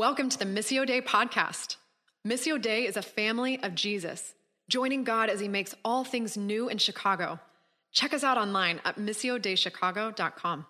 Welcome to the Missio Dei podcast. Missio Dei is a family of Jesus, joining God as he makes all things new in Chicago. Check us out online at missiodeichicago.com.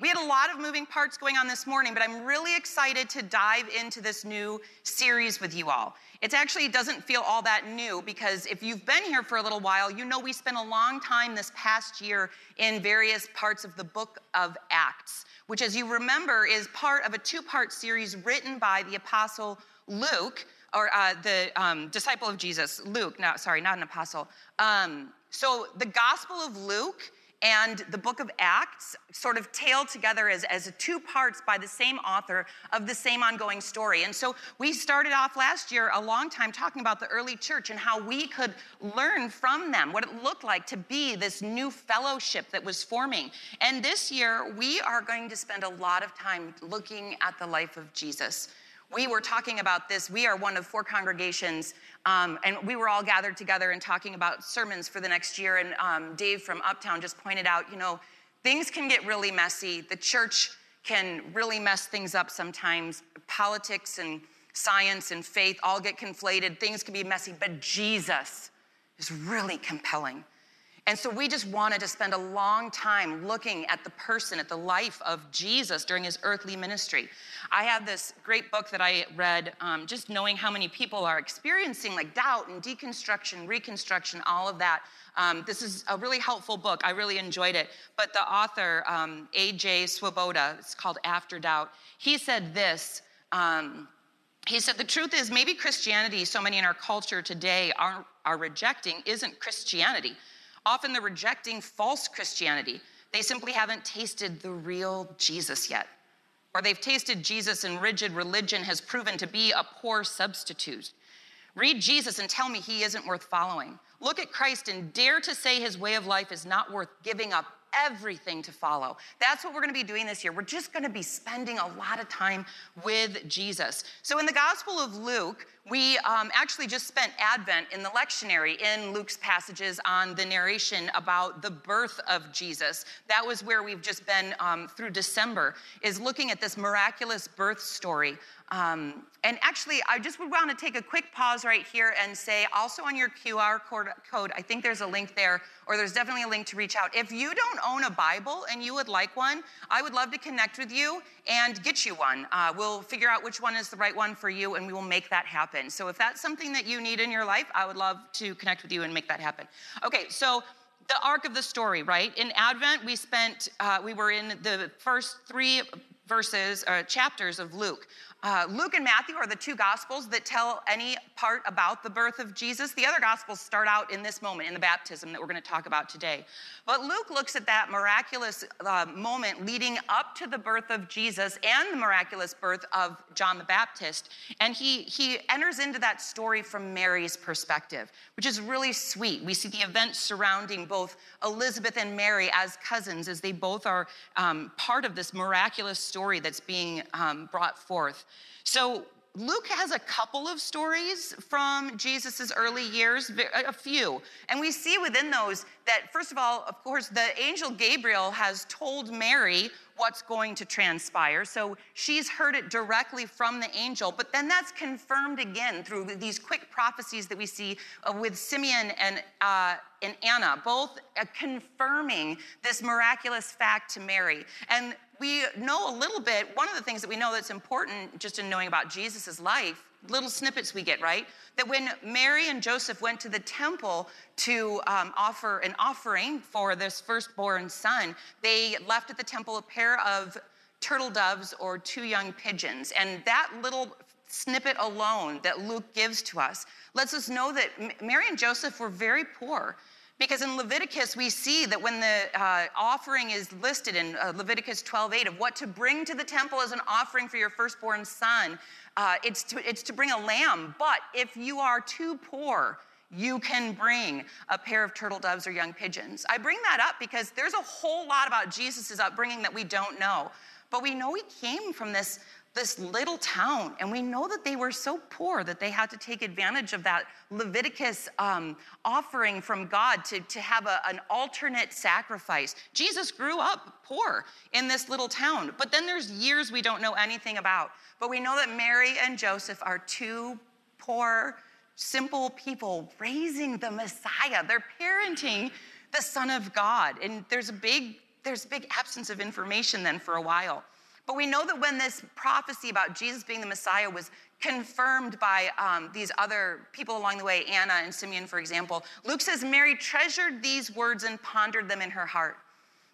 We had a lot of moving parts going on this morning, but I'm really excited to dive into this new series with you all. It actually doesn't feel all that new because if you've been here for a little while, you know we spent a long time this past year in various parts of the book of Acts, which, as you remember, is part of a two part series written by the apostle Luke, or uh, the um, disciple of Jesus, Luke, no, sorry, not an apostle. Um, so the Gospel of Luke and the book of Acts sort of tailed together as, as two parts by the same author of the same ongoing story. And so we started off last year a long time talking about the early church and how we could learn from them, what it looked like to be this new fellowship that was forming. And this year, we are going to spend a lot of time looking at the life of Jesus we were talking about this. We are one of four congregations, um, and we were all gathered together and talking about sermons for the next year. And um, Dave from Uptown just pointed out, you know, things can get really messy. The church can really mess things up sometimes. Politics and science and faith all get conflated. Things can be messy, but Jesus is really compelling. And so we just wanted to spend a long time looking at the person, at the life of Jesus during his earthly ministry. I have this great book that I read, um, just knowing how many people are experiencing like doubt and deconstruction, reconstruction, all of that. Um, this is a really helpful book. I really enjoyed it. But the author, um, A.J. Swoboda, it's called After Doubt, he said this. Um, he said, The truth is, maybe Christianity, so many in our culture today are, are rejecting, isn't Christianity. Often they're rejecting false Christianity. They simply haven't tasted the real Jesus yet. Or they've tasted Jesus and rigid religion has proven to be a poor substitute. Read Jesus and tell me he isn't worth following. Look at Christ and dare to say his way of life is not worth giving up everything to follow. That's what we're going to be doing this year. We're just going to be spending a lot of time with Jesus. So, in the Gospel of Luke, we um, actually just spent Advent in the lectionary in Luke's passages on the narration about the birth of Jesus. That was where we've just been um, through December, is looking at this miraculous birth story um, and actually, I just would want to take a quick pause right here and say also on your QR code, I think there's a link there, or there's definitely a link to reach out. If you don't own a Bible and you would like one, I would love to connect with you and get you one. Uh, we'll figure out which one is the right one for you and we will make that happen. So if that's something that you need in your life, I would love to connect with you and make that happen. Okay, so the arc of the story, right? In Advent, we spent, uh, we were in the first three verses, uh, chapters of Luke. Uh, Luke and Matthew are the two gospels that tell any part about the birth of Jesus. The other gospels start out in this moment, in the baptism that we're going to talk about today. But Luke looks at that miraculous uh, moment leading up to the birth of Jesus and the miraculous birth of John the Baptist. And he, he enters into that story from Mary's perspective, which is really sweet. We see the events surrounding both Elizabeth and Mary as cousins, as they both are um, part of this miraculous story that's being um, brought forth. So Luke has a couple of stories from Jesus' early years, a few. And we see within those that, first of all, of course, the angel Gabriel has told Mary what's going to transpire. So she's heard it directly from the angel, but then that's confirmed again through these quick prophecies that we see uh, with Simeon and, uh, and Anna, both uh, confirming this miraculous fact to Mary. And we know a little bit, one of the things that we know that's important just in knowing about Jesus' life, little snippets we get, right? That when Mary and Joseph went to the temple to um, offer an offering for this firstborn son, they left at the temple a pair of turtle doves or two young pigeons. And that little snippet alone that Luke gives to us lets us know that Mary and Joseph were very poor. Because in Leviticus, we see that when the uh, offering is listed in uh, Leviticus 12:8 of what to bring to the temple as an offering for your firstborn son, uh, it's, to, it's to bring a lamb. But if you are too poor, you can bring a pair of turtle doves or young pigeons. I bring that up because there's a whole lot about Jesus' upbringing that we don't know. But we know he came from this this little town. And we know that they were so poor that they had to take advantage of that Leviticus um, offering from God to, to have a, an alternate sacrifice. Jesus grew up poor in this little town, but then there's years we don't know anything about. But we know that Mary and Joseph are two poor, simple people raising the Messiah. They're parenting the Son of God. And there's a big there's a big absence of information then for a while. But we know that when this prophecy about Jesus being the Messiah was confirmed by um, these other people along the way, Anna and Simeon, for example, Luke says Mary treasured these words and pondered them in her heart.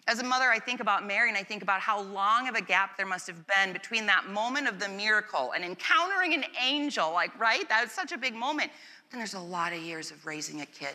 As a mother, I think about Mary and I think about how long of a gap there must have been between that moment of the miracle and encountering an angel, like, right? That was such a big moment. Then there's a lot of years of raising a kid.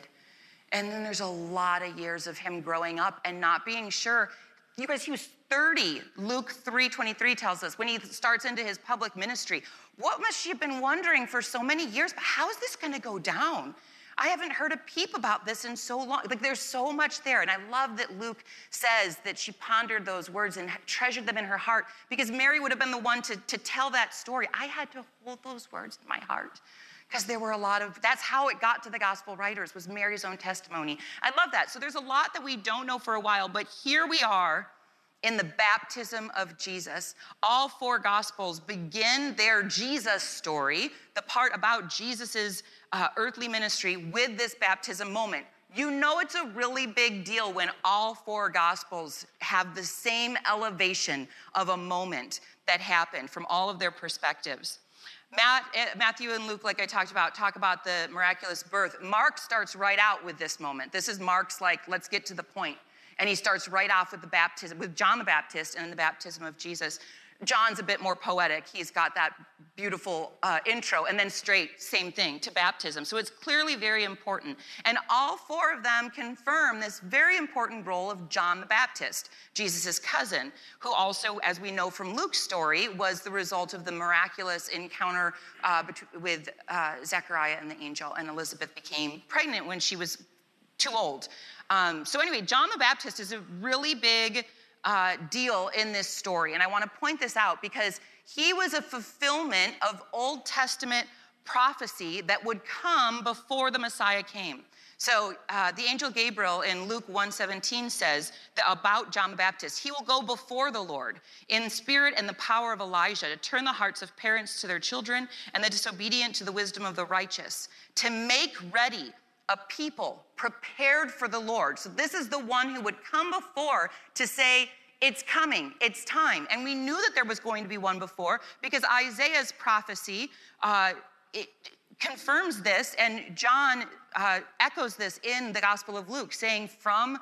And then there's a lot of years of him growing up and not being sure. You guys, he was 30. Luke 3:23 tells us when he starts into his public ministry. What must she have been wondering for so many years? How is this going to go down? I haven't heard a peep about this in so long. Like there's so much there. And I love that Luke says that she pondered those words and treasured them in her heart because Mary would have been the one to, to tell that story. I had to hold those words in my heart because there were a lot of that's how it got to the gospel writers was mary's own testimony i love that so there's a lot that we don't know for a while but here we are in the baptism of jesus all four gospels begin their jesus story the part about jesus's uh, earthly ministry with this baptism moment you know it's a really big deal when all four gospels have the same elevation of a moment that happened from all of their perspectives eh, Matthew and Luke, like I talked about, talk about the miraculous birth. Mark starts right out with this moment. This is Mark's like, let's get to the point. And he starts right off with the baptism, with John the Baptist and the baptism of Jesus. John's a bit more poetic. He's got that beautiful uh, intro, and then straight, same thing, to baptism. So it's clearly very important. And all four of them confirm this very important role of John the Baptist, Jesus' cousin, who also, as we know from Luke's story, was the result of the miraculous encounter uh, with uh, Zechariah and the angel, and Elizabeth became pregnant when she was too old. Um, so, anyway, John the Baptist is a really big uh, deal in this story. And I want to point this out because he was a fulfillment of Old Testament prophecy that would come before the Messiah came. So uh, the angel Gabriel in Luke 1:17 says about John the Baptist, he will go before the Lord in spirit and the power of Elijah to turn the hearts of parents to their children and the disobedient to the wisdom of the righteous, to make ready a people prepared for the Lord. So this is the one who would come before to say, it's coming, it's time. And we knew that there was going to be one before because Isaiah's prophecy uh, it confirms this, and John uh, echoes this in the Gospel of Luke, saying, From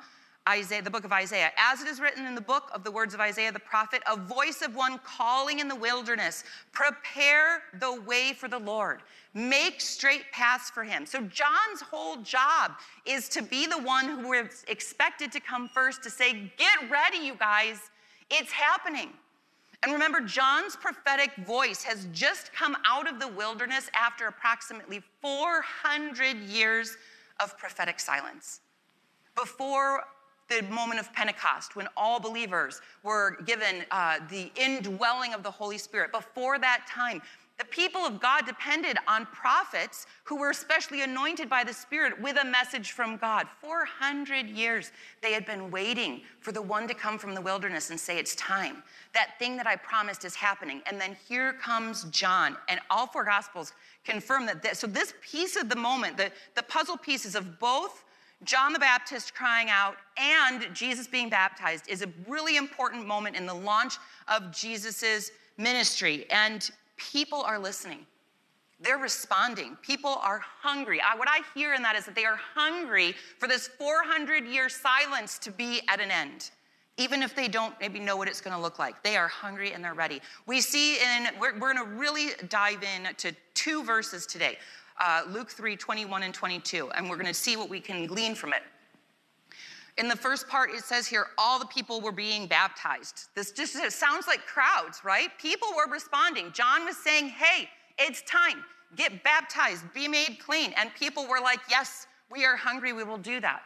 Isaiah, the book of Isaiah. As it is written in the book of the words of Isaiah the prophet, a voice of one calling in the wilderness, prepare the way for the Lord, make straight paths for him. So, John's whole job is to be the one who is expected to come first to say, Get ready, you guys, it's happening. And remember, John's prophetic voice has just come out of the wilderness after approximately 400 years of prophetic silence. Before the moment of Pentecost when all believers were given uh, the indwelling of the Holy Spirit. Before that time, the people of God depended on prophets who were especially anointed by the Spirit with a message from God. 400 years they had been waiting for the one to come from the wilderness and say, It's time. That thing that I promised is happening. And then here comes John, and all four Gospels confirm that. This, so, this piece of the moment, the, the puzzle pieces of both John the Baptist crying out and Jesus being baptized is a really important moment in the launch of Jesus's ministry. And people are listening. They're responding. People are hungry. I, what I hear in that is that they are hungry for this 400 year silence to be at an end, even if they don't maybe know what it's going to look like. They are hungry and they're ready. We see in, we're, we're going to really dive in to two verses today uh, Luke 3 21 and 22, and we're going to see what we can glean from it. In the first part, it says here, all the people were being baptized. This just sounds like crowds, right? People were responding. John was saying, hey, it's time. Get baptized, be made clean. And people were like, yes, we are hungry, we will do that.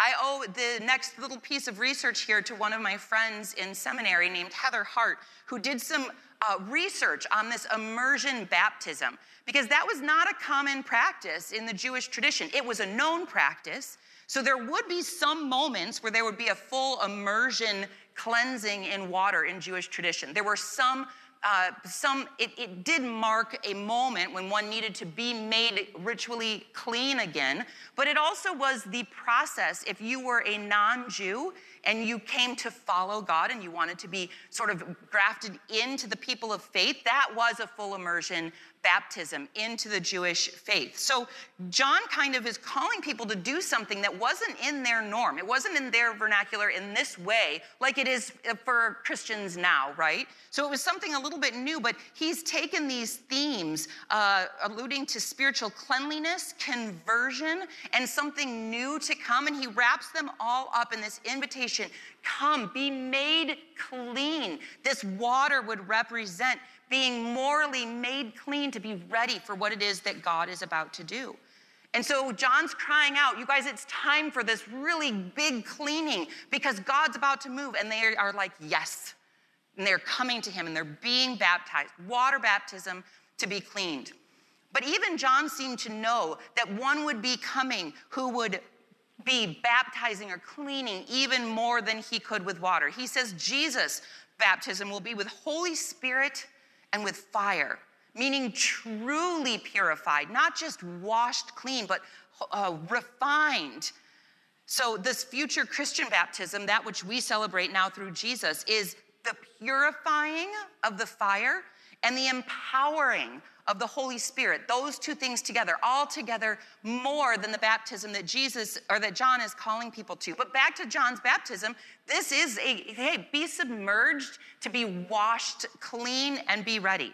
I owe the next little piece of research here to one of my friends in seminary named Heather Hart, who did some uh, research on this immersion baptism because that was not a common practice in the Jewish tradition. It was a known practice. So there would be some moments where there would be a full immersion cleansing in water in Jewish tradition. There were some uh, some it, it, did mark a moment when one needed to be made ritually clean again but it also was the process. If you were a non-jew and you came to follow god and you wanted to be sort of grafted into the people of faith that was a full immersion baptism into the Jewish faith. So John kind of is calling people to do something that wasn't in their norm. It wasn't in their vernacular in this way, like it is for Christians now, right? So it was something a little bit new, but he's taken these themes uh, alluding to spiritual cleanliness, conversion, and something new to come, and he wraps them all up in this invitation come, be made clean. This water would represent being morally made clean to be ready for what it is that God is about to do. And so John's crying out, you guys, it's time for this really big cleaning because God's about to move. And they are like, yes. And they're coming to him and they're being baptized, water baptism to be cleaned. But even John seemed to know that one would be coming who would be baptizing or cleaning even more than he could with water. He says Jesus' baptism will be with Holy Spirit and with fire, meaning truly purified, not just washed clean, but uh, refined. So, this future Christian baptism, that which we celebrate now through Jesus, is the purifying of the fire and the empowering of the Holy Spirit. Those two things together, all together, more than the baptism that Jesus or that John is calling people to. But back to John's baptism, this is a hey, be submerged to be washed clean and be ready.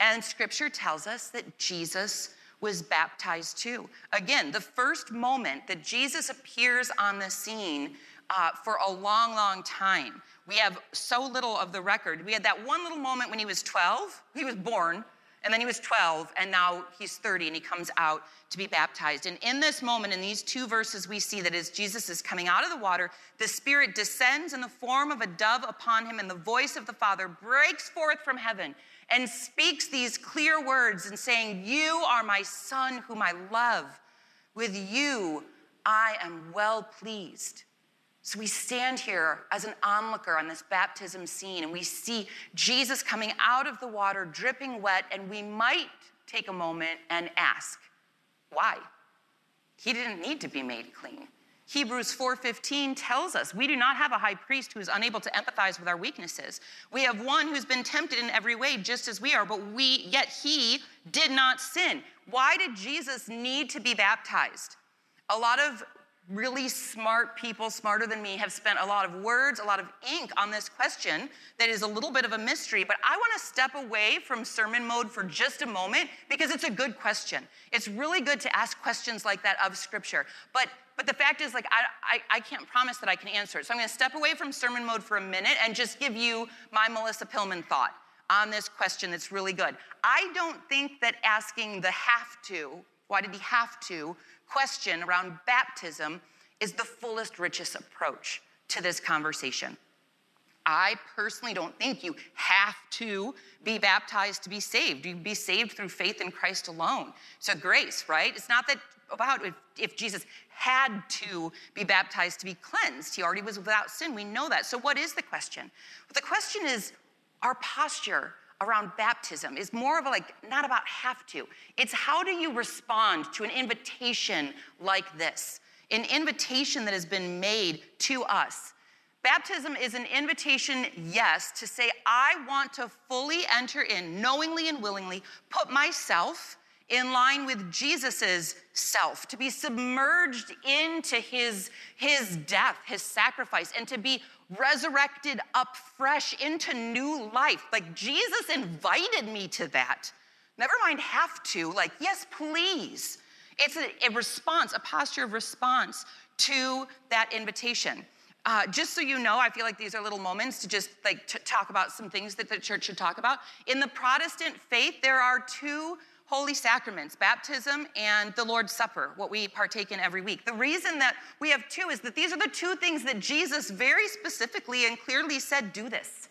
And scripture tells us that Jesus was baptized too. Again, the first moment that Jesus appears on the scene uh, for a long, long time. We have so little of the record. We had that one little moment when he was 12, he was born, and then he was 12, and now he's 30, and he comes out to be baptized. And in this moment, in these two verses, we see that as Jesus is coming out of the water, the Spirit descends in the form of a dove upon him, and the voice of the Father breaks forth from heaven and speaks these clear words and saying, You are my Son, whom I love. With you, I am well pleased. So we stand here as an onlooker on this baptism scene and we see Jesus coming out of the water, dripping wet, and we might take a moment and ask, why? He didn't need to be made clean. Hebrews 4:15 tells us we do not have a high priest who is unable to empathize with our weaknesses. We have one who's been tempted in every way just as we are, but we yet he did not sin. Why did Jesus need to be baptized? A lot of really smart people, smarter than me, have spent a lot of words, a lot of ink on this question that is a little bit of a mystery. But I want to step away from sermon mode for just a moment because it's a good question. It's really good to ask questions like that of Scripture. But but the fact is, like, I, I, I can't promise that I can answer it. So I'm going to step away from sermon mode for a minute and just give you my Melissa Pillman thought on this question that's really good. I don't think that asking the have to, why did he have to, question around baptism is the fullest, richest approach to this conversation. I personally don't think you have to be baptized to be saved. You be saved through faith in Christ alone. So grace, right? It's not that about if, if, Jesus had to be baptized to be cleansed. He already was without sin. We know that. So what is the question? Well, the question is our posture around baptism is more of a like, not about have to. It's how do you respond to an invitation like this? An invitation that has been made to us. Baptism is an invitation, yes, to say, I want to fully enter in, knowingly and willingly, put myself in line with Jesus's self, to be submerged into his, his death, his sacrifice, and to be resurrected up fresh into new life. Like Jesus invited me to that. Never mind have to, like, yes, please. It's a, a response, a posture of response to that invitation. Uh, just so you know, I feel like these are little moments to just like to talk about some things that the church should talk about. In the Protestant faith, there are two holy sacraments, baptism and the Lord's Supper, what we partake in every week. The reason that we have two is that these are the two things that Jesus very specifically and clearly said do this.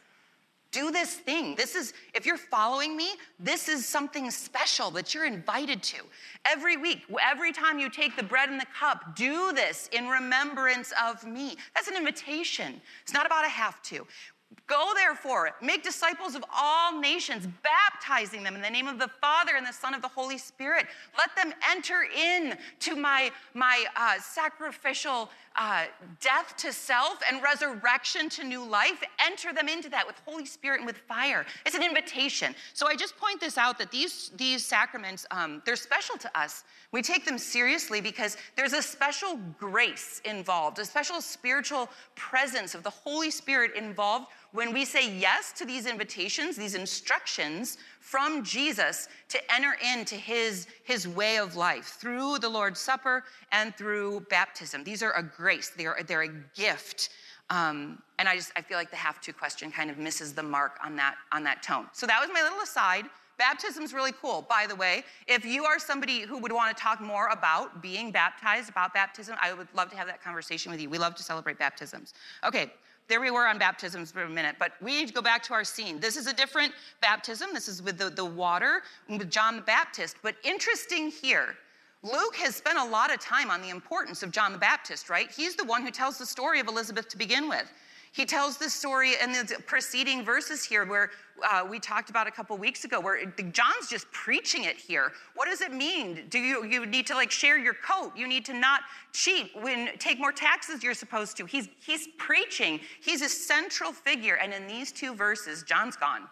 do this thing. This is, if you're following me, this is something special that you're invited to. Every week, every time you take the bread and the cup, do this in remembrance of me. That's an invitation. It's not about a have to. Go therefore, make disciples of all nations, baptizing them in the name of the Father and the Son of the Holy Spirit. Let them enter in to my, my uh, sacrificial uh, death to self and resurrection to new life. Enter them into that with Holy Spirit and with fire. It's an invitation. So I just point this out that these, these sacraments, um, they're special to us. We take them seriously because there's a special grace involved, a special spiritual presence of the Holy Spirit involved when we say yes to these invitations, these instructions from Jesus to enter into his, his way of life through the Lord's Supper and through baptism. These are a grace, they're, they're a gift. Um, and I just I feel like the have to question kind of misses the mark on that on that tone. So that was my little aside. Baptism's really cool, by the way. If you are somebody who would want to talk more about being baptized, about baptism, I would love to have that conversation with you. We love to celebrate baptisms. Okay, there we were on baptisms for a minute, but we need to go back to our scene. This is a different baptism. This is with the, the water with John the Baptist. But interesting here, Luke has spent a lot of time on the importance of John the Baptist, right? He's the one who tells the story of Elizabeth to begin with. He tells this story in the preceding verses here, where uh, we talked about a couple weeks ago, where John's just preaching it here. What does it mean? Do you you need to like share your coat? You need to not cheat when take more taxes you're supposed to. He's he's preaching. He's a central figure, and in these two verses, John's gone.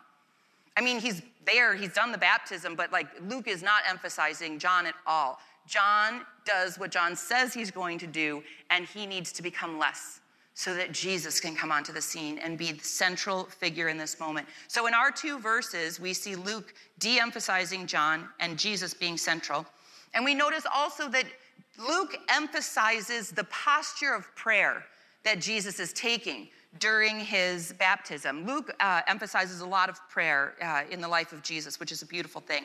I mean, he's there. He's done the baptism, but like Luke is not emphasizing John at all. John does what John says he's going to do, and he needs to become less so that Jesus can come onto the scene and be the central figure in this moment. So, in our two verses, we see Luke de emphasizing John and Jesus being central. And we notice also that Luke emphasizes the posture of prayer that Jesus is taking during his baptism. Luke uh, emphasizes a lot of prayer uh, in the life of Jesus, which is a beautiful thing.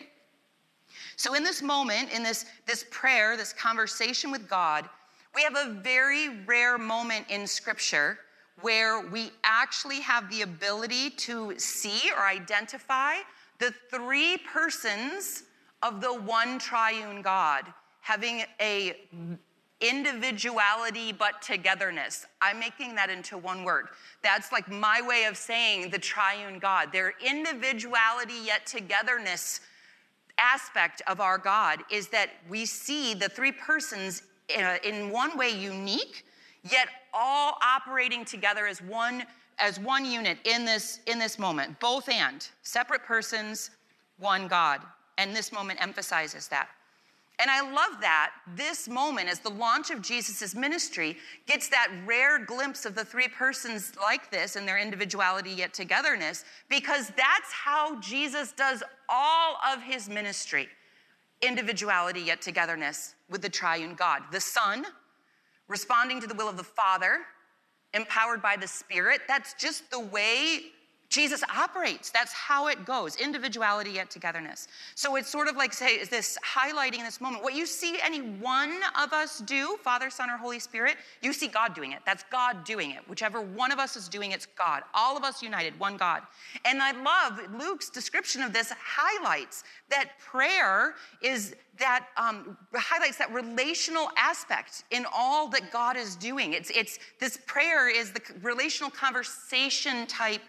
So, in this moment, in this, this prayer, this conversation with God, we have a very rare moment in Scripture where we actually have the ability to see or identify the three persons of the one triune God having a individuality but togetherness. I'm making that into one word. That's like my way of saying the triune God. Their individuality yet togetherness aspect of our God is that we see the three persons uh, in one way unique, yet all operating together as one as one unit in this in this moment. Both and. Separate persons one god. And this moment emphasizes that. And i love that this moment as the launch of jesus' ministry gets that rare glimpse of the three persons like this and their individuality yet togetherness because that's how jesus does all of his ministry individuality yet togetherness with the triune God. The Son responding to the will of the Father, empowered by the Spirit. That's just the way Jesus operates. That's how it goes individuality yet togetherness. So it's sort of like, say, is this highlighting this moment. What you see any one of us do, Father, Son, or Holy Spirit, you see God doing it. That's God doing it. Whichever one of us is doing it's God. All of us united, one God. And I love Luke's description of this highlights that prayer is that um, highlights that relational aspect in all that God is doing. It's, it's this prayer is the relational conversation type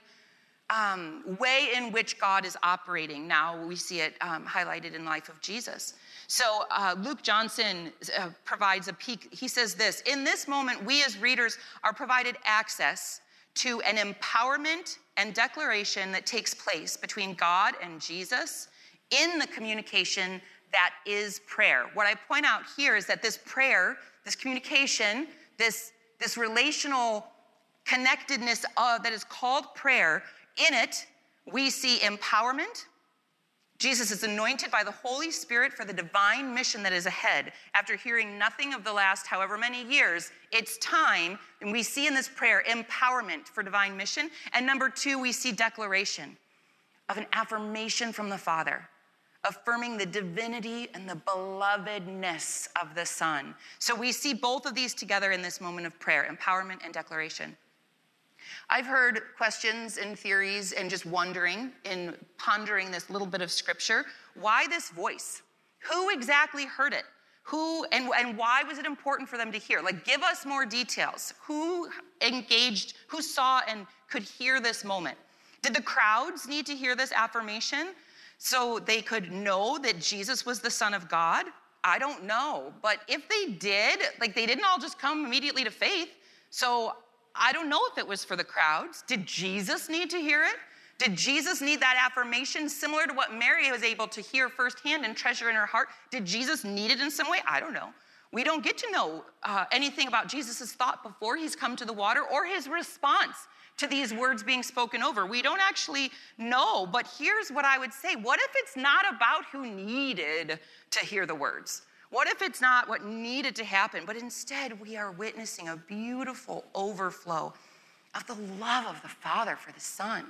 um, way in which God is operating. Now we see it um, highlighted in the life of Jesus. So uh, Luke Johnson uh, provides a peek. He says this In this moment, we as readers are provided access to an empowerment and declaration that takes place between God and Jesus in the communication that is prayer. What I point out here is that this prayer, this communication, this, this relational connectedness of, that is called prayer in it, we see empowerment. Jesus is anointed by the Holy Spirit for the divine mission that is ahead. After hearing nothing of the last however many years, it's time, and we see in this prayer empowerment for divine mission. And number two, we see declaration of an affirmation from the Father, affirming the divinity and the belovedness of the Son. So we see both of these together in this moment of prayer empowerment and declaration. I've heard questions and theories and just wondering and pondering this little bit of scripture why this voice? Who exactly heard it? Who and, and why was it important for them to hear? Like, give us more details. Who engaged, who saw and could hear this moment? Did the crowds need to hear this affirmation so they could know that Jesus was the Son of God? I don't know. But if they did, like, they didn't all just come immediately to faith. So I don't know if it was for the crowds. Did Jesus need to hear it? Did Jesus need that affirmation similar to what Mary was able to hear firsthand and treasure in her heart? Did Jesus need it in some way? I don't know. We don't get to know uh, anything about Jesus' thought before he's come to the water or his response to these words being spoken over. We don't actually know, but here's what I would say What if it's not about who needed to hear the words? What if it's not what needed to happen, but instead we are witnessing a beautiful overflow of the love of the Father for the Son?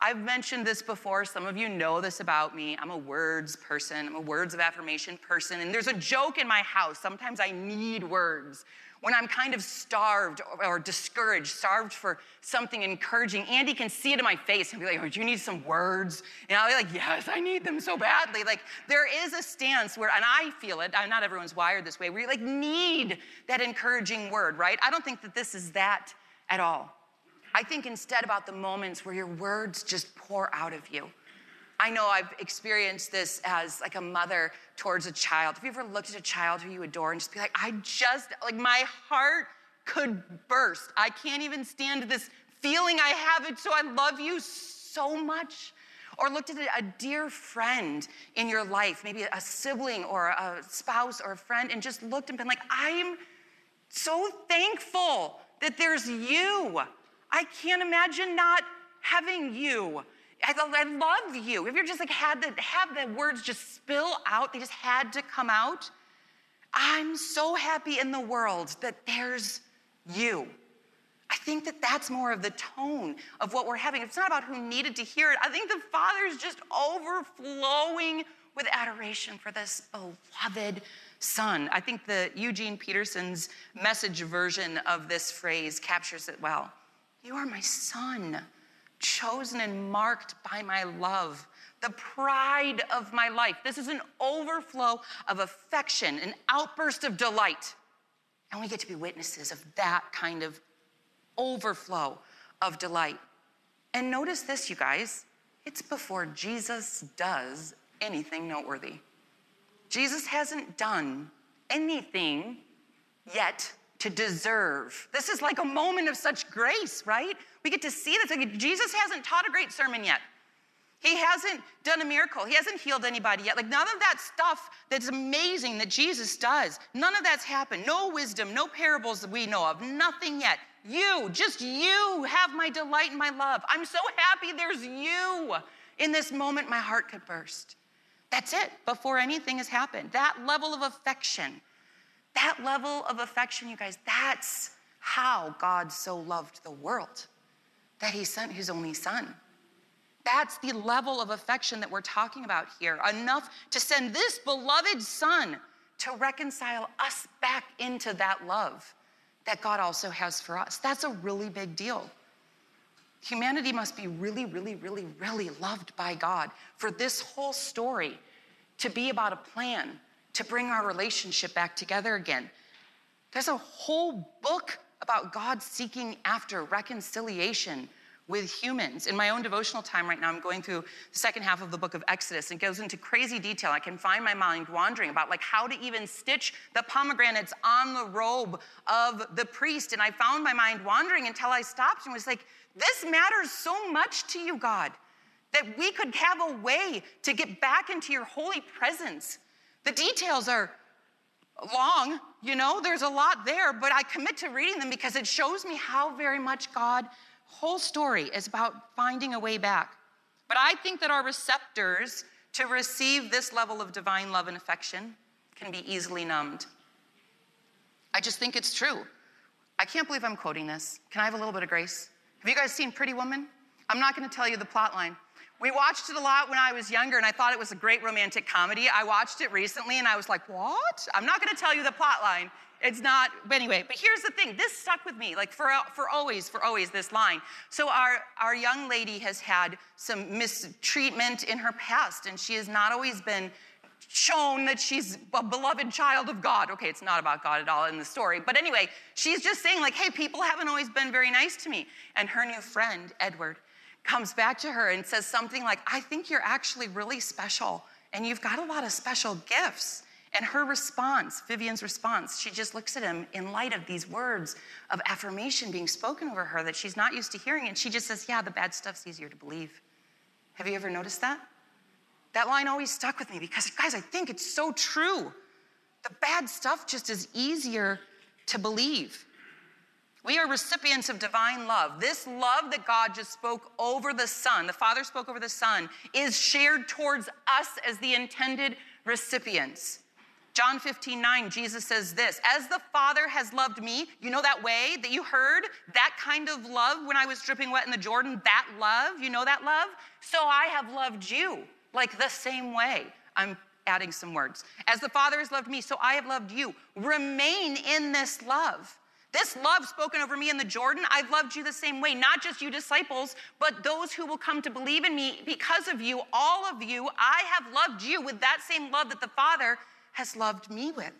I've mentioned this before. Some of you know this about me. I'm a words person, I'm a words of affirmation person. And there's a joke in my house. Sometimes I need words. When I'm kind of starved or, discouraged, starved for something encouraging, Andy can see it in my face and be like, Oh, do you need some words? And I'll be like, Yes, I need them so badly. Like, there is a stance where, and I feel it, not everyone's wired this way, where you like need that encouraging word, right? I don't think that this is that at all. I think instead about the moments where your words just pour out of you. I know I've experienced this as like a mother towards a child. Have you ever looked at a child who you adore and just be like, I just, like my heart could burst. I can't even stand this feeling I have it, so I love you so much. Or looked at a dear friend in your life, maybe a sibling or a spouse or a friend, and just looked and been like, I'm so thankful that there's you. I can't imagine not having you. I, I love you. If you're just like had to have the words just spill out, they just had to come out. I'm so happy in the world that there's you. I think that that's more of the tone of what we're having. It's not about who needed to hear it. I think the Father's just overflowing with adoration for this beloved Son. I think the Eugene Peterson's message version of this phrase captures it well. You are my son, chosen and marked by my love, the pride of my life. This is an overflow of affection, an outburst of delight. And we get to be witnesses of that kind of overflow of delight. And notice this, you guys it's before Jesus does anything noteworthy. Jesus hasn't done anything yet to deserve. This is like a moment of such grace, right? We get to see this. Like Jesus hasn't taught a great sermon yet. He hasn't done a miracle. He hasn't healed anybody yet. Like none of that stuff that's amazing that Jesus does, none of that's happened. No wisdom, no parables that we know of, nothing yet. You, just you, have my delight and my love. I'm so happy there's you. In this moment, my heart could burst. That's it, before anything has happened. That level of affection that level of affection, you guys, that's how God so loved the world that he sent his only son. That's the level of affection that we're talking about here. Enough to send this beloved son to reconcile us back into that love that God also has for us. That's a really big deal. Humanity must be really, really, really, really loved by God for this whole story to be about a plan to bring our relationship back together again. There's a whole book about God seeking after reconciliation with humans. In my own devotional time right now, I'm going through the second half of the book of Exodus. It goes into crazy detail. I can find my mind wandering about like how to even stitch the pomegranates on the robe of the priest. And I found my mind wandering until I stopped and was like, this matters so much to you, God, that we could have a way to get back into your holy presence the details are long, you know, there's a lot there, but I commit to reading them because it shows me how very much God, whole story is about finding a way back. But I think that our receptors to receive this level of divine love and affection can be easily numbed. I just think it's true. I can't believe I'm quoting this. Can I have a little bit of grace? Have you guys seen Pretty Woman? I'm not going to tell you the plot line. We watched it a lot when I was younger, and I thought it was a great romantic comedy. I watched it recently, and I was like, what? I'm not gonna tell you the plot line. It's not, but anyway, but here's the thing this stuck with me, like for, for always, for always, this line. So, our, our young lady has had some mistreatment in her past, and she has not always been shown that she's a beloved child of God. Okay, it's not about God at all in the story. But anyway, she's just saying, like, hey, people haven't always been very nice to me. And her new friend, Edward, comes back to her and says something like, I think you're actually really special and you've got a lot of special gifts. And her response, Vivian's response, she just looks at him in light of these words of affirmation being spoken over her that she's not used to hearing. And she just says, Yeah, the bad stuff's easier to believe. Have you ever noticed that? That line always stuck with me because, guys, I think it's so true. The bad stuff just is easier to believe. We are recipients of divine love. This love that God just spoke over the Son, the Father spoke over the Son, is shared towards us as the intended recipients. John 15, 9, Jesus says this As the Father has loved me, you know that way that you heard? That kind of love when I was dripping wet in the Jordan, that love, you know that love? So I have loved you like the same way. I'm adding some words. As the Father has loved me, so I have loved you. Remain in this love. This love spoken over me in the Jordan, I've loved you the same way, not just you disciples, but those who will come to believe in me because of you, all of you. I have loved you with that same love that the Father has loved me with.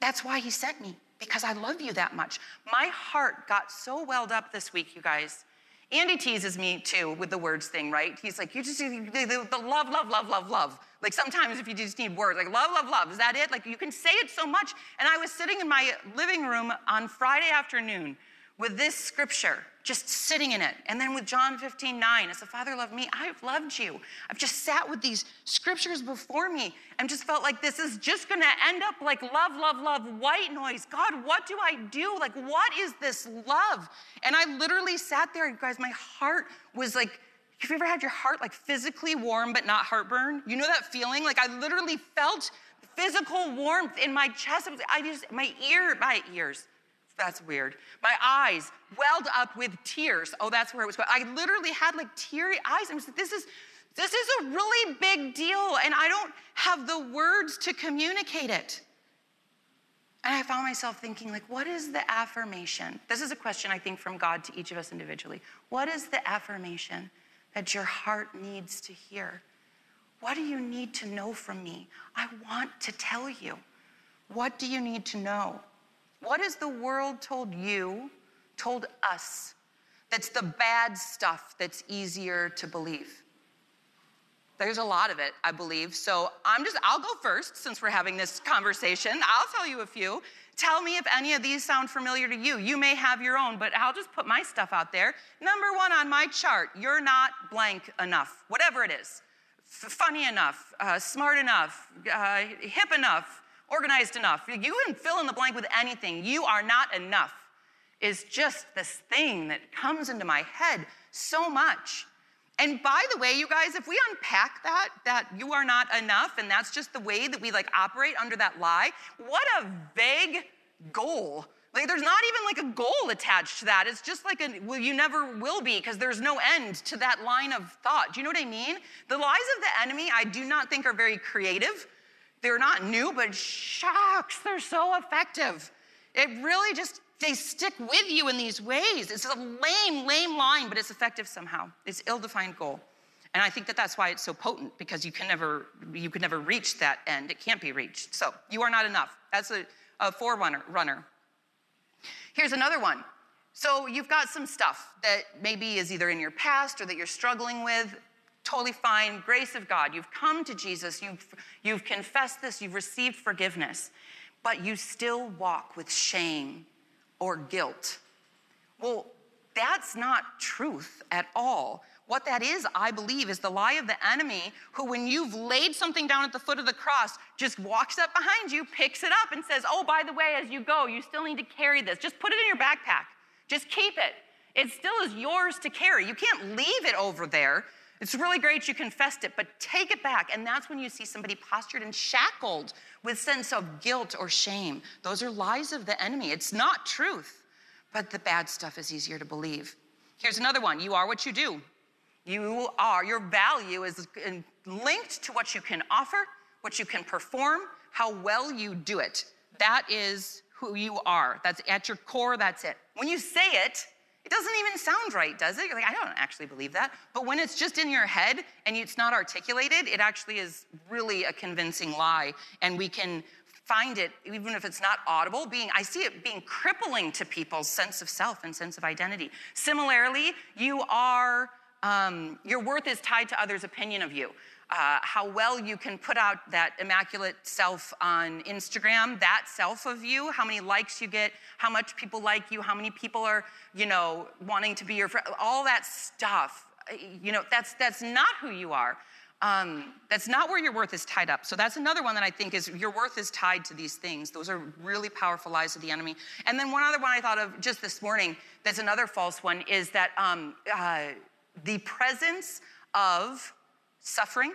That's why he sent me, because I love you that much. My heart got so welled up this week, you guys. Andy teases me too with the words thing, right? He's like, you just, the, the, the love, love, love, love, love. Like sometimes if you just need words, like love, love, love, is that it? Like you can say it so much. And I was sitting in my living room on Friday afternoon with this scripture, just sitting in it. And then with John 15, 9, as the Father loved me, I've loved you. I've just sat with these scriptures before me and just felt like this is just gonna end up like love, love, love, white noise. God, what do I do? Like, what is this love? And I literally sat there, guys, my heart was like, have you ever had your heart like physically warm but not heartburn? You know that feeling? Like I literally felt physical warmth in my chest. I just, my ear, my ears, that's weird. My eyes welled up with tears. Oh, that's where it was going. I literally had like teary eyes. I was like, this is, this is a really big deal, and I don't have the words to communicate it. And I found myself thinking, like, what is the affirmation? This is a question I think from God to each of us individually. What is the affirmation that your heart needs to hear? What do you need to know from me? I want to tell you. What do you need to know? What has the world told you, told us, that's the bad stuff that's easier to believe? There's a lot of it, I believe. So I'm just, I'll go first since we're having this conversation. I'll tell you a few. Tell me if any of these sound familiar to you. You may have your own, but I'll just put my stuff out there. Number one on my chart, you're not blank enough, whatever it is. F- funny enough, uh, smart enough, uh, hip enough, organized enough. You can fill in the blank with anything. You are not enough is just this thing that comes into my head so much. And by the way, you guys, if we unpack that, that you are not enough, and that's just the way that we like operate under that lie, what a vague goal. Like there's not even like a goal attached to that. It's just like a well, you never will be because there's no end to that line of thought. Do you know what I mean? The lies of the enemy, I do not think are very creative. They're not new, but shocks, they're so effective. It really just, they stick with you in these ways. It's a lame, lame line, but it's effective somehow. It's ill-defined goal. And I think that that's why it's so potent because you can never, you can never reach that end. It can't be reached. So you are not enough. That's a, a forerunner. Runner. Here's another one. So you've got some stuff that maybe is either in your past or that you're struggling with totally fine, grace of God. You've come to Jesus, you've, you've confessed this, you've received forgiveness, but you still walk with shame or guilt. Well, that's not truth at all. What that is, I believe, is the lie of the enemy who, when you've laid something down at the foot of the cross, just walks up behind you, picks it up, and says, Oh, by the way, as you go, you still need to carry this. Just put it in your backpack. Just keep it. It still is yours to carry. You can't leave it over there. It's really great you confessed it, but take it back. And that's when you see somebody postured and shackled with sense of guilt or shame. Those are lies of the enemy. It's not truth, but the bad stuff is easier to believe. Here's another one you are what you do. You are, your value is linked to what you can offer, what you can perform, how well you do it. That is who you are. That's at your core, that's it. When you say it, it doesn't even sound right, does it? You're like, I don't actually believe that. But when it's just in your head and it's not articulated, it actually is really a convincing lie. And we can find it, even if it's not audible, being, I see it being crippling to people's sense of self and sense of identity. Similarly, you are, um, your worth is tied to others' opinion of you uh, how well you can put out that immaculate self on Instagram, that self of you, how many likes you get, how much people like you, how many people are, you know, wanting to be your friend, all that stuff. You know, that's that's not who you are. Um, that's not where your worth is tied up. So that's another one that I think is your worth is tied to these things. Those are really powerful lies of the enemy. And then one other one I thought of just this morning. That's another false one. Is that um, uh, the presence of suffering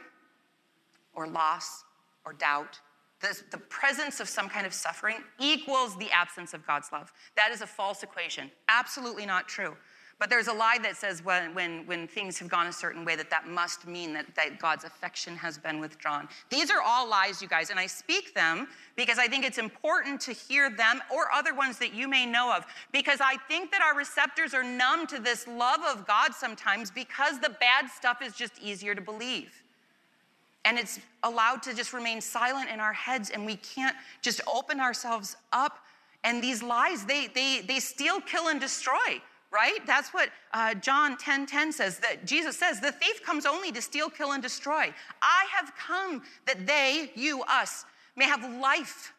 or loss or doubt. The, the presence of some kind of suffering equals the absence of God's love. That is a false equation. Absolutely not true. But there's a lie that says when, when, when things have gone a certain way, that that must mean that, that God's affection has been withdrawn. These are all lies, you guys, and I speak them because I think it's important to hear them or other ones that you may know of. Because I think that our receptors are numb to this love of God sometimes because the bad stuff is just easier to believe. And it's allowed to just remain silent in our heads, and we can't just open ourselves up. And these lies, they, they, they steal, kill, and destroy right? That's what uh, John 10 10 says that Jesus says, the thief comes only to steal, kill, and destroy. I have come that they, you, us, may have life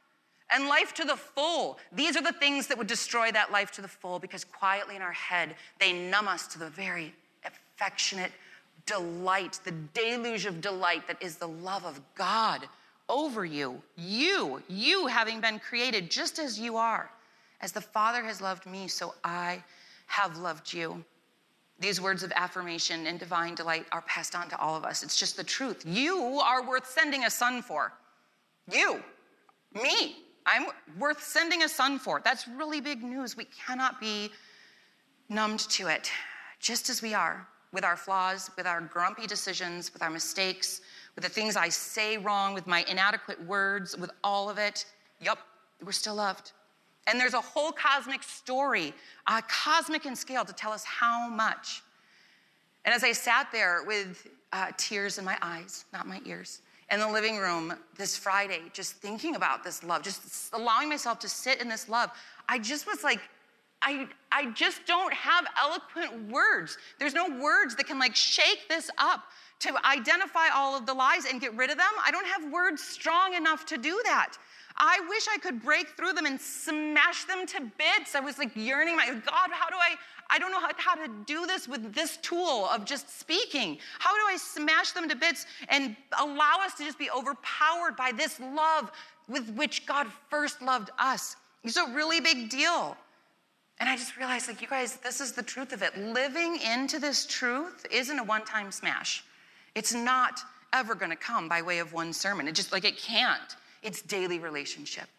and life to the full. These are the things that would destroy that life to the full because quietly in our head, they numb us to the very affectionate delight, the deluge of delight that is the love of God over you. You, you having been created just as you are. As the Father has loved me, so I have loved you. These words of affirmation and divine delight are passed on to all of us. It's just the truth. You are worth sending a son for. You, me, I'm worth sending a son for. That's really big news. We cannot be numbed to it, just as we are with our flaws, with our grumpy decisions, with our mistakes, with the things I say wrong, with my inadequate words, with all of it. Yep, we're still loved. And there's a whole cosmic story, uh, cosmic in scale, to tell us how much. And as I sat there with uh, tears in my eyes, not my ears, in the living room this Friday, just thinking about this love, just allowing myself to sit in this love, I just was like, I, I just don't have eloquent words. There's no words that can like shake this up to identify all of the lies and get rid of them. I don't have words strong enough to do that. I wish I could break through them and smash them to bits. I was like yearning, my God, how do I? I don't know how, how to do this with this tool of just speaking. How do I smash them to bits and allow us to just be overpowered by this love with which God first loved us? It's a really big deal. And I just realized, like, you guys, this is the truth of it. Living into this truth isn't a one time smash. It's not ever gonna come by way of one sermon. It just, like, it can't. It's daily relationship.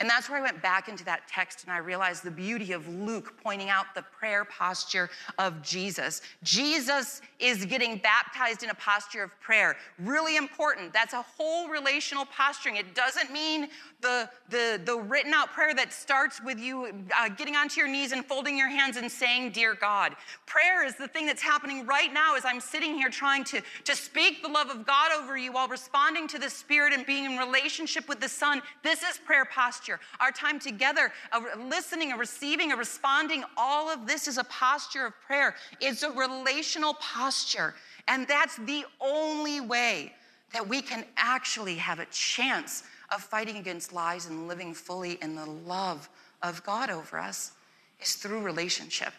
And that's where I went back into that text and I realized the beauty of Luke pointing out the prayer posture of Jesus. Jesus is getting baptized in a posture of prayer. Really important. That's a whole relational posturing. It doesn't mean the, the, the written out prayer that starts with you uh, getting onto your knees and folding your hands and saying, Dear God. Prayer is the thing that's happening right now as I'm sitting here trying to, to speak the love of God over you while responding to the Spirit and being in relationship with the Son. This is prayer posture. Our time together, a listening, a receiving, a responding, all of this is a posture of prayer. It's a relational posture. And that's the only way that we can actually have a chance of fighting against lies and living fully in the love of God over us is through relationship.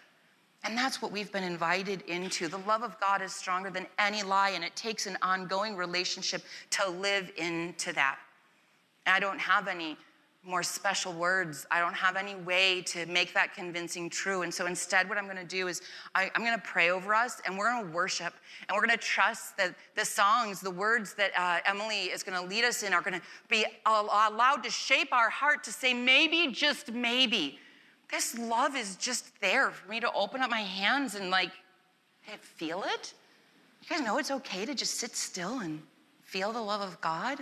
And that's what we've been invited into. The love of God is stronger than any lie, and it takes an ongoing relationship to live into that. And I don't have any more special words. I don't have any way to make that convincing true. And so instead, what I'm going to do is I, am going to pray over us and we're going to worship and we're going to trust that the songs, the words that uh, Emily is going to lead us in are going to be allowed to shape our heart to say, maybe, just maybe, this love is just there for me to open up my hands and like feel it. You guys know it's okay to just sit still and feel the love of God?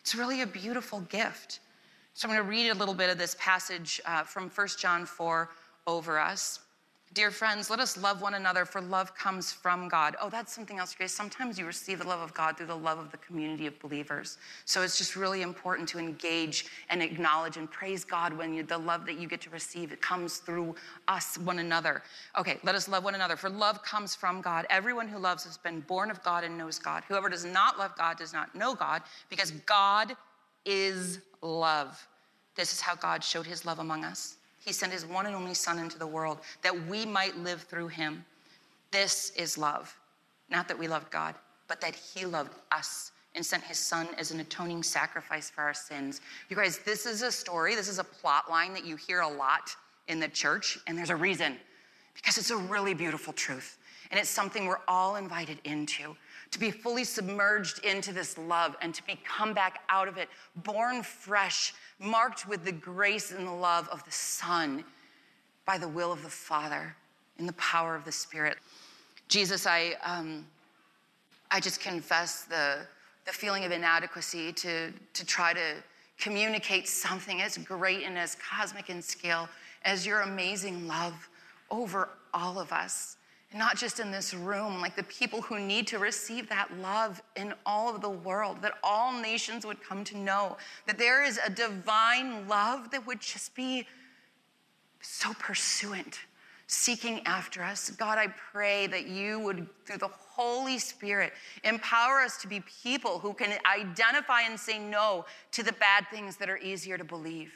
It's really a beautiful gift. So I'm going to read a little bit of this passage uh, from 1 John 4 over us. Dear friends, let us love one another, for love comes from God. Oh, that's something else, guys. Sometimes you receive the love of God through the love of the community of believers. So it's just really important to engage and acknowledge and praise God when you, the love that you get to receive, it comes through us, one another. Okay, let us love one another, for love comes from God. Everyone who loves has been born of God and knows God. Whoever does not love God does not know God, because God is love. This is how God showed his love among us. He sent his one and only Son into the world that we might live through him. This is love. Not that we loved God, but that he loved us and sent his son as an atoning sacrifice for our sins. You guys, this is a story, this is a plot line that you hear a lot in the church, and there's a reason because it's a really beautiful truth. And it's something we're all invited into to be fully submerged into this love and to be come back out of it, born fresh, marked with the grace and the love of the Son by the will of the Father in the power of the Spirit. Jesus, I, um, I just confess the, the feeling of inadequacy to, to try to communicate something as great and as cosmic in scale as your amazing love over all of us not just in this room, like the people who need to receive that love in all of the world, that all nations would come to know that there is a divine love that would just be so pursuant, seeking after us. God, I pray that you would, through the Holy Spirit, empower us to be people who can identify and say no to the bad things that are easier to believe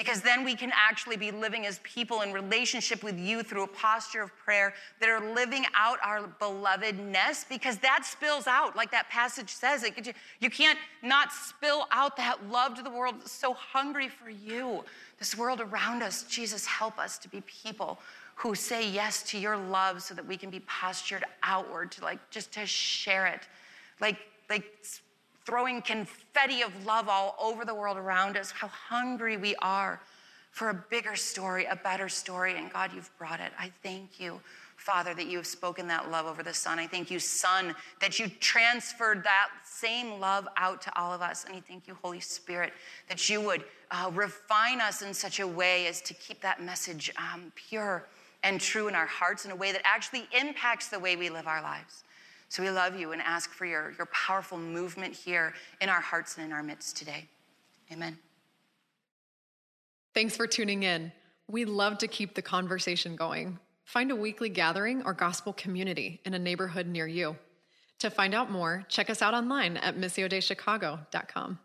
because then we can actually be living as people in relationship with you through a posture of prayer that are living out our belovedness because that spills out like that passage says. It you can't not spill out that love to the world that's so hungry for you this world around us. Jesus help us to be people who say yes to your love so that we can be postured outward to like just to share it. Like like throwing confetti of love all over the world around us, how hungry we are for a bigger story, a better story. And God, you've brought it. I thank you, Father, that you have spoken that love over the Son. I thank you, Son, that you transferred that same love out to all of us. And I thank you, Holy Spirit, that you would uh, refine us in such a way as to keep that message um, pure and true in our hearts in a way that actually impacts the way we live our lives. So we love you and ask for your, your powerful movement here in our hearts and in our midst today. Amen. Thanks for tuning in. We love to keep the conversation going. Find a weekly gathering or gospel community in a neighborhood near you. To find out more, check us out online at missiodeichicago.com.